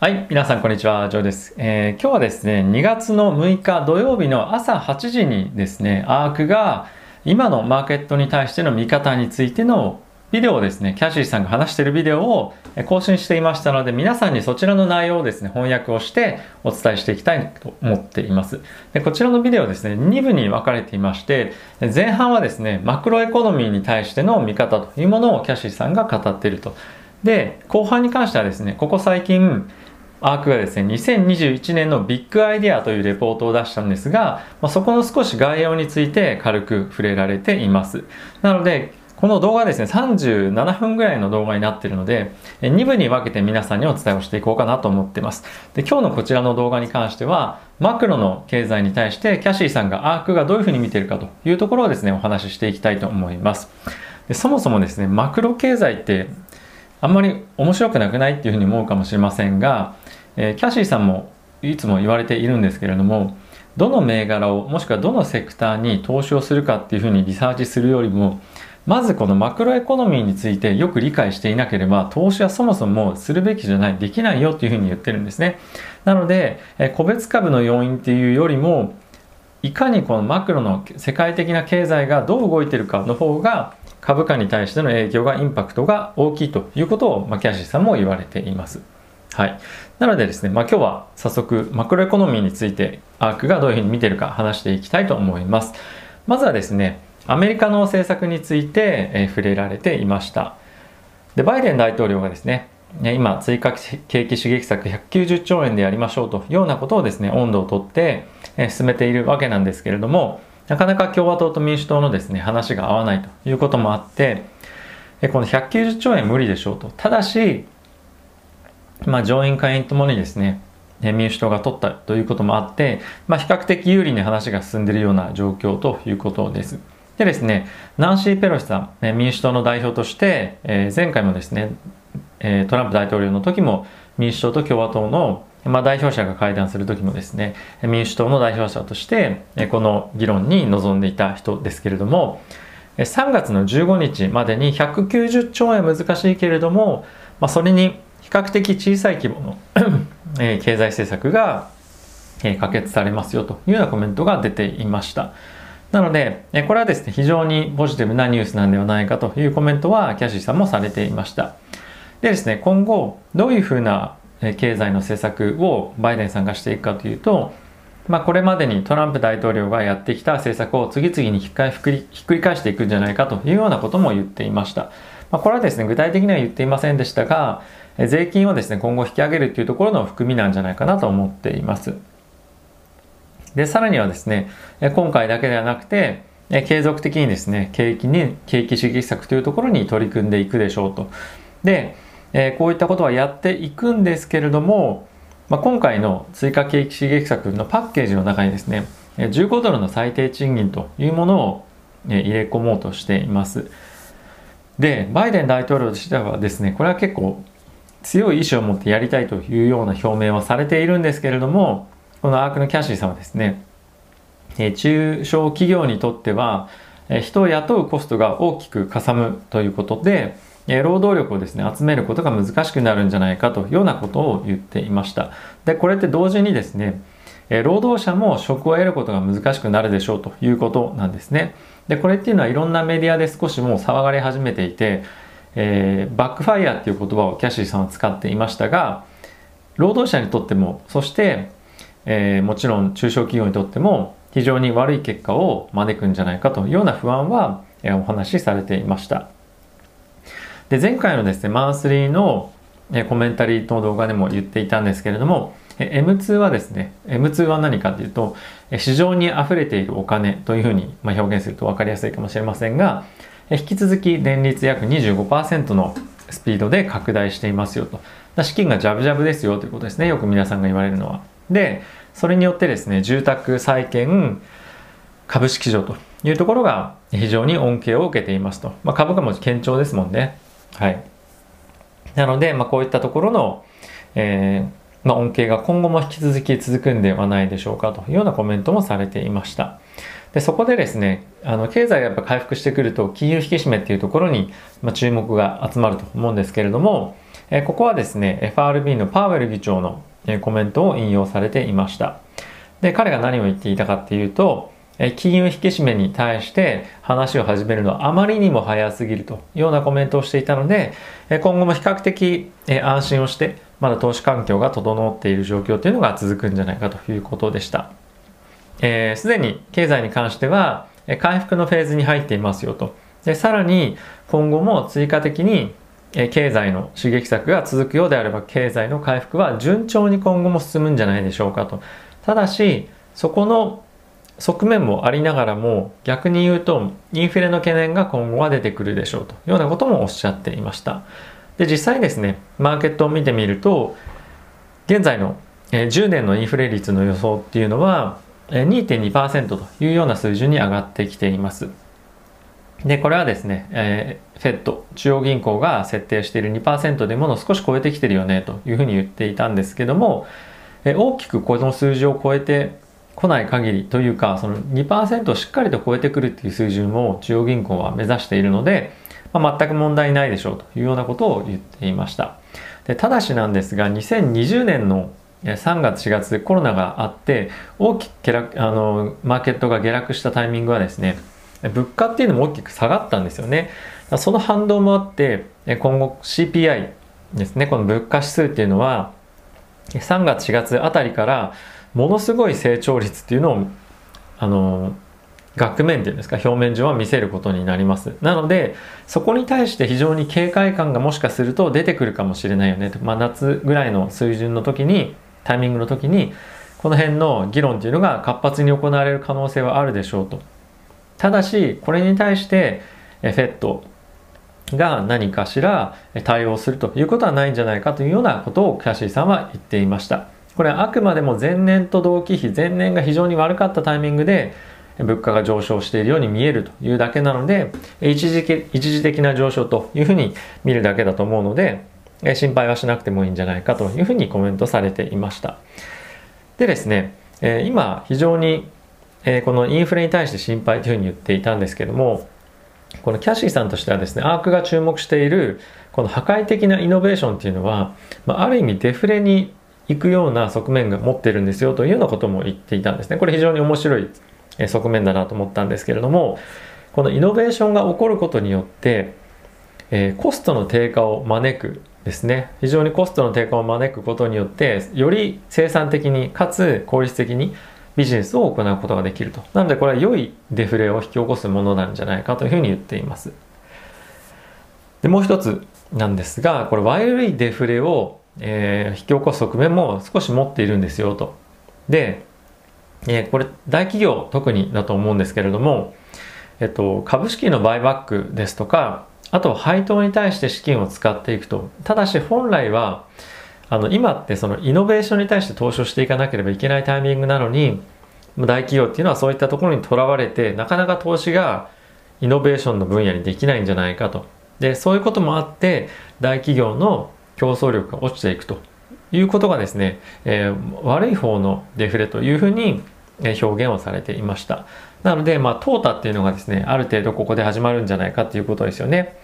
はい、皆さんこんにちは、ジョーです、えー今日はですね、2月の6日土曜日の朝8時にですね、アークが今のマーケットに対しての見方についてのビデオをですね、キャシーさんが話しているビデオを更新していましたので、皆さんにそちらの内容をですね、翻訳をしてお伝えしていきたいと思っています。でこちらのビデオですね、2部に分かれていまして、前半はですね、マクロエコノミーに対しての見方というものをキャシーさんが語っていると。で、後半に関してはですね、ここ最近、アークがですね、2021年のビッグアイデアというレポートを出したんですが、まあ、そこの少し概要について軽く触れられています。なので、この動画はですね、37分ぐらいの動画になっているので、2部に分けて皆さんにお伝えをしていこうかなと思っています。で、今日のこちらの動画に関しては、マクロの経済に対してキャシーさんがアークがどういうふうに見ているかというところをですね、お話ししていきたいと思います。でそもそもですね、マクロ経済ってあんまり面白くなくないっていうふうに思うかもしれませんが、えーキャシーさんもいつも言われているんですけれどもどの銘柄をもしくはどのセクターに投資をするかっていうふうにリサーチするよりもまずこのマクロエコノミーについてよく理解していなければ投資はそもそもするべきじゃないできないよっていうふうに言ってるんですね。なので、え個別株の要因っていうよりもいかにこのマクロの世界的な経済がどう動いているかの方が株価に対しての影響がインパクトが大きいということを、まあ、キャシーさんも言われています。はい、なのでですね、まあ、今日は早速マクロエコノミーについてアークがどういうふうに見てるか話していきたいと思います。まずはですねアメリカの政策について、えー触れられていました。でバイデン大統領がですね今追加景気刺激策190兆円でやりましょうというようなことをですね温度をとってえ進めているわけなんですけれどもなかなか共和党と民主党のですね話が合わないということもあってこの190兆円無理でしょうとただし、まあ、上院下院ともにですね民主党が取ったということもあって、まあ、比較的有利に話が進んでいるような状況ということです。でですね、ナンシー・ペロシさん、民主党の代表として、え前回もですね、トランプ大統領の時も民主党と共和党の、まあ、代表者が会談する時もですね民主党の代表者としてこの議論に臨んでいた人ですけれども3月の15日までに190兆円難しいけれども、まあ、それに比較的小さい規模の経済政策が可決されますよというようなコメントが出ていました。なので、これはですね、非常にポジティブなニュースなんではないかというコメントはキャシーさんもされていました。でですね、今後、どういうふうな経済の政策をバイデンさんがしていくかというと、まあ、これまでにトランプ大統領がやってきた政策を次々にひっくり返していくんじゃないかというようなことも言っていました。まあ、これはですね、具体的には言っていませんでしたが、税金をですね、今後引き上げるというところの含みなんじゃないかなと思っています。で、さらにはですね、今回だけではなくて、継続的にですね、景気に、景気刺激策というところに取り組んでいくでしょうと。で、えこういったことはやっていくんですけれども、まあ、今回の追加景気刺激策のパッケージの中にですね、15ドルの最低賃金というものを入れ込もうとしています。で、バイデン大統領としてはですね、これは結構強い意志を持ってやりたいというような表明はされているんですけれども、このアークのキャシーさんはですね、中小企業にとっては、人を雇うコストが大きくかさむということで、労働力をですね、集めることが難しくなるんじゃないかというようなことを言っていました。で、これって同時にですね、労働者も職を得ることが難しくなるでしょうということなんですね。で、これっていうのはいろんなメディアで少しもう騒がれ始めていて、えーバックファイヤーっていう言葉をキャシーさんは使っていましたが、労働者にとっても、そして、えーもちろん中小企業にとっても非常に悪い結果を招くんじゃないかというような不安は、えお話しされていました。で、前回のですね、マンスリーの、コメンタリーの動画でも言っていたんですけれども、M2 はですね、M2 は何かというと、市場に溢れているお金というふうに、表現すると分かりやすいかもしれませんが、引き続き年率約25%のスピードで拡大していますよと。資金がジャブジャブですよということですね。よく皆さんが言われるのは。で、それによってですね、住宅、債券、株式市場というところが非常に恩恵を受けていますと。まあ、株価も堅調ですもんね。はい。なので、まあ、こういったところの、えーまあ、恩恵が今後も引き続き続くんではないでしょうかというようなコメントもされていました。でそこでですねあの経済がやっぱ回復してくると金融引き締めっていうところに、ま、注目が集まると思うんですけれども、えここはですね FRB のパウエル議長の、えコメントを引用されていましたで彼が何を言っていたかっていうとえ金融引き締めに対して話を始めるのはあまりにも早すぎるというようなコメントをしていたので今後も比較的安心をしてまだ投資環境が整っている状況というのが続くんじゃないかということでした。す、えー、で、に経済に関しては回復のフェーズに入っていますよと。で、さらに今後も追加的に経済の刺激策が続くようであれば経済の回復は順調に今後も進むんじゃないでしょうかと。ただし、そこの側面もありながらも逆に言うとインフレの懸念が今後は出てくるでしょうというようなこともおっしゃっていました。で実際ですねマーケットを見てみると現在の10年のインフレ率の予想っていうのは2.2%というような水準に上がってきています。で、これはですね、えー、フェット、中央銀行が設定している2%でもの少し超えてきてるよねというふうに言っていたんですけども、え、大きくこの数字を超えてこない限りというか、その2%をしっかりと超えてくるっていう水準を中央銀行は目指しているので、まあ、全く問題ないでしょうというようなことを言っていました。でただしなんですが2020年の3月4月コロナがあって大きく下落あのマーケットが下落したタイミングはですね物価っていうのも大きく下がったんですよね。その反動もあって今後 CPI ですねこの物価指数っていうのは3月4月あたりからものすごい成長率っていうのをあの額面っていうんですか表面上は見せることになります。なのでそこに対して非常に警戒感がもしかすると出てくるかもしれないよねまあ、夏ぐらいの水準の時にタイミングの時にこの辺の議論っていうのが活発に行われる可能性はあるでしょうと。ただしこれに対してフェットが何かしら対応するということはないんじゃないかというようなことをキャシーさんは言っていました。これはあくまでも前年と同期比前年が非常に悪かったタイミングで物価が上昇しているように見えるというだけなので一時的一時的な上昇というふうに見るだけだと思うので心配はしなくてもいいんじゃないかというふうにコメントされていました。でですね今非常にこのインフレに対して心配というふうに言っていたんですけどもこのキャシーさんとしてはですねアークが注目しているこの破壊的なイノベーションっていうのは、まあ、る意味デフレに行くような側面が持ってるんですよというようなことも言っていたんですね。これ非常に面白い側面だなと思ったんですけれどもこのイノベーションが起こることによって、えー、コストの低下を招くですね。非常にコストの低下を招くことによってより生産的にかつ効率的にビジネスを行うことができると。なのでこれは良いデフレを引き起こすものなんじゃないかというふうに言っています。でもう一つなんですがこれ悪いデフレを、えー、引き起こす側面も少し持っているんですよと。でえー、これ大企業特にだと思うんですけれども、えっと、株式のバイバックですとかあと配当に対して資金を使っていくと。ただし本来はあの今ってそのイノベーションに対して投資をしていかなければいけないタイミングなのに大企業っていうのはそういったところにとらわれてなかなか投資がイノベーションの分野にできないんじゃないかと。でそういうこともあって大企業の競争力が落ちていくということがですね、えー、悪い方のデフレというふうに表現をされていました。なので、まあ、淘汰っていうのがですね、ある程度ここで始まるんじゃないかっていうことですよね。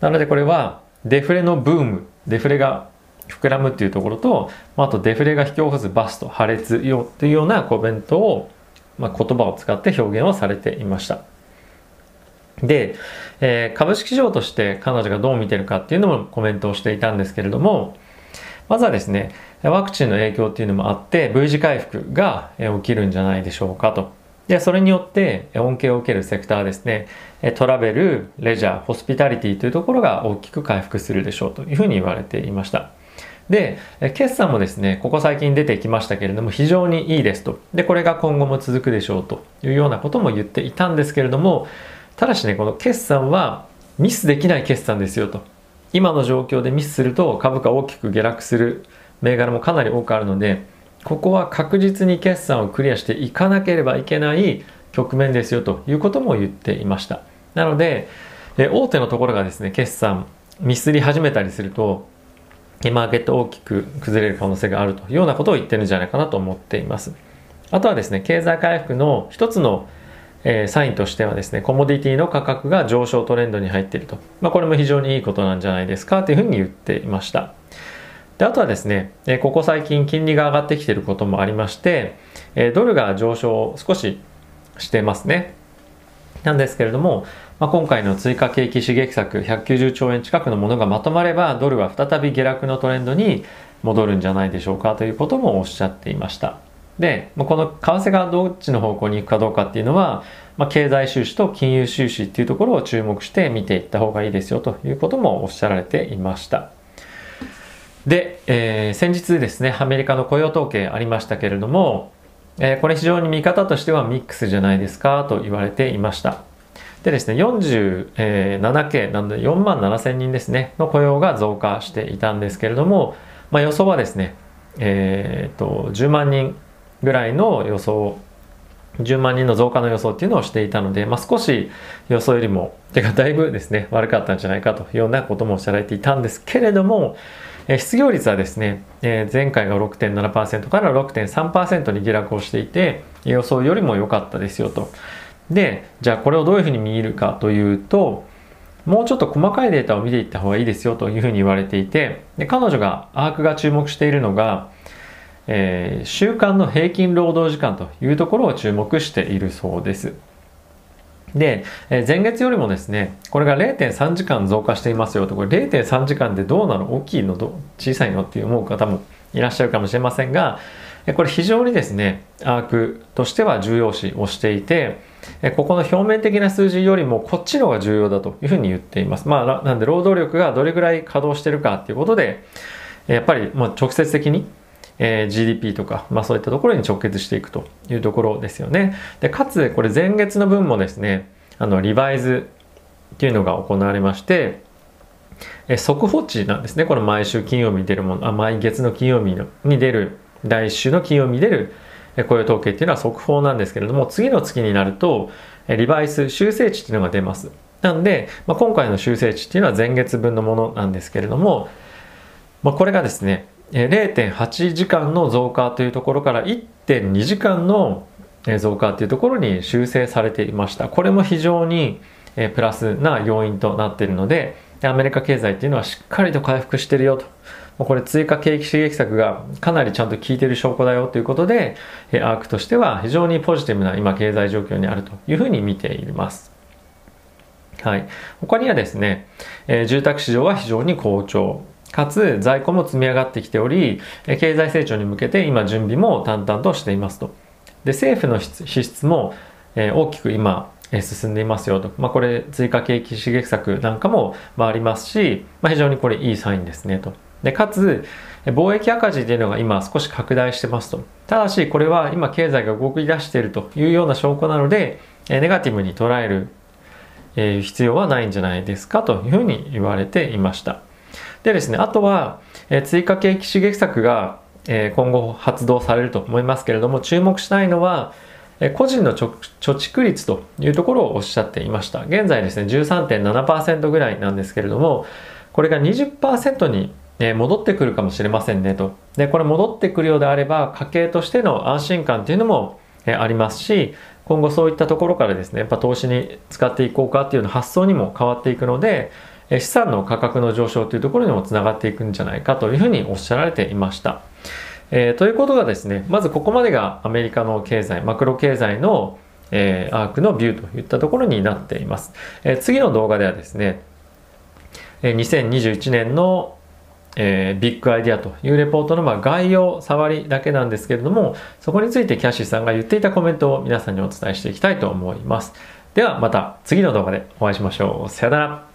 なのでこれは、デフレのブーム、デフレが膨らむっていうところと、あとデフレが引き起こすバスト、破裂よというようなコメントを、まあ、言葉を使って表現をされていました。で、えー、株式市場として彼女がどう見てるかっていうのもコメントをしていたんですけれども、まずはですね、ワクチンの影響っていうのもあって V 字回復が起きるんじゃないでしょうかと。で、それによって恩恵を受けるセクターですね、トラベル、レジャー、ホスピタリティというところが大きく回復するでしょうというふうに言われていました。で、決算もですね、ここ最近出てきましたけれども、非常にいいですと。で、これが今後も続くでしょうというようなことも言っていたんですけれども、ただしね、この決算はミスできない決算ですよと。今の状況でミスすると株価大きく下落する銘柄もかなり多くあるのでここは確実に決算をクリアしていかなければいけない局面ですよということも言っていましたなので大手のところがですね決算ミスり始めたりするとマーケット大きく崩れる可能性があるというようなことを言ってるんじゃないかなと思っていますあとはですね経済回復の一つのえー、サインとしてはですね、コモディティの価格が上昇トレンドに入っていると。まあ、これも非常にいいことなんじゃないですかというふうに言っていました。であとはですね、えここ最近金利が上がってきていることもありまして、えドルが上昇少ししてますね。なんですけれども、まあ、今回の追加景気刺激策190兆円近くのものがまとまればドルは再び下落のトレンドに戻るんじゃないでしょうかということもおっしゃっていました。で、まあこの為替がどっちの方向に行くかどうかっていうのは、まあ、経済収支と金融収支っていうところを注目して見ていった方がいいですよということもおっしゃられていました。で、えー、先日ですね、アメリカの雇用統計ありましたけれども、えー、これ非常に見方としてはミックスじゃないですかと言われていました。でですね、47K なので4万7千人ですね、の雇用が増加していたんですけれども、まあ、予想はですね、えー、と、10万人ぐらいの予想10万人の増加の予想っていうのをしていたので、まあ、少し予想よりも、てかだいぶですね、悪かったんじゃないかというようなこともおっしゃられていたんですけれども、え失業率はですね、え前回が6.7%から6.3%に下落をしていて、予想よりも良かったですよと。で、じゃあこれをどういうふうに見るかというと、もうちょっと細かいデータを見ていった方がいいですよというふうに言われていて、で彼女が、アークが注目しているのが、えー、週間の平均労働時間というところを注目しているそうです。で、えー、前月よりもですね、これが0.3時間増加していますよと、これ0.3時間でどうなの？大きいの？小さいの？って思う方もいらっしゃるかもしれませんが、これ非常にですね、アークとしては重要視をしていて、ここの表面的な数字よりもこっちの方が重要だというふうに言っています。まあ、なんで労働力がどれぐらい稼働してるかっていうことで、やっぱりまあ直接的にえー、GDP とか、まあ、そういったところに直結していくというところですよね。でかつこれ前月の分もですねあのリバイズっていうのが行われまして、え速報値なんですねこれ毎週金曜日に出るものあ毎月の金曜日に出る第1週の金曜日に出る雇用統計っていうのは速報なんですけれども次の月になるとリバイス修正値っていうのが出ます。なんで、まあ、今回の修正値っていうのは前月分のものなんですけれども、まあ、これがですね0.8時間の増加というところから1.2時間の増加というところに修正されていました。これも非常にプラスな要因となっているので、アメリカ経済っていうのはしっかりと回復してるよと。これ追加景気刺激策がかなりちゃんと効いてる証拠だよということで、アークとしては非常にポジティブな今経済状況にあるというふうに見ています。はい。他にはですねえ、住宅市場は非常に好調。かつ在庫も積み上がってきており、経済成長に向けて今準備も淡々としていますと。で、政府の支出も大きく今進んでいますよと。まあ、これ追加景気刺激策なんかもありますし、まあ、非常にこれいいサインですねと。で、かつ、貿易赤字というのが今少し拡大してますと。ただし、これは今経済が動き出しているというような証拠なので、ネガティブに捉える必要はないんじゃないですかというふうに言われていました。でですね、あとは、え追加景気刺激策が、え今後発動されると思いますけれども、注目したいのは、え個人の貯蓄率というところをおっしゃっていました。現在ですね、13.7%ぐらいなんですけれども、これが20%にえ戻ってくるかもしれませんねと。で、これ戻ってくるようであれば、家計としての安心感っていうのもえありますし、今後そういったところからですね、やっぱ投資に使っていこうかっていうの発想にも変わっていくので、資産の価格の上昇というところにもつながっていくんじゃないかというふうにおっしゃられていました。えー、ということがですね、まずここまでがアメリカの経済、マクロ経済の、えー、アークのビューといったところになっています。えー、次の動画ではですね、2021年のえー、ビッグアイデアというレポートのまあ概要、触りだけなんですけれども、そこについてキャッシーさんが言っていたコメントを皆さんにお伝えしていきたいと思います。ではまた次の動画でお会いしましょう。さよなら。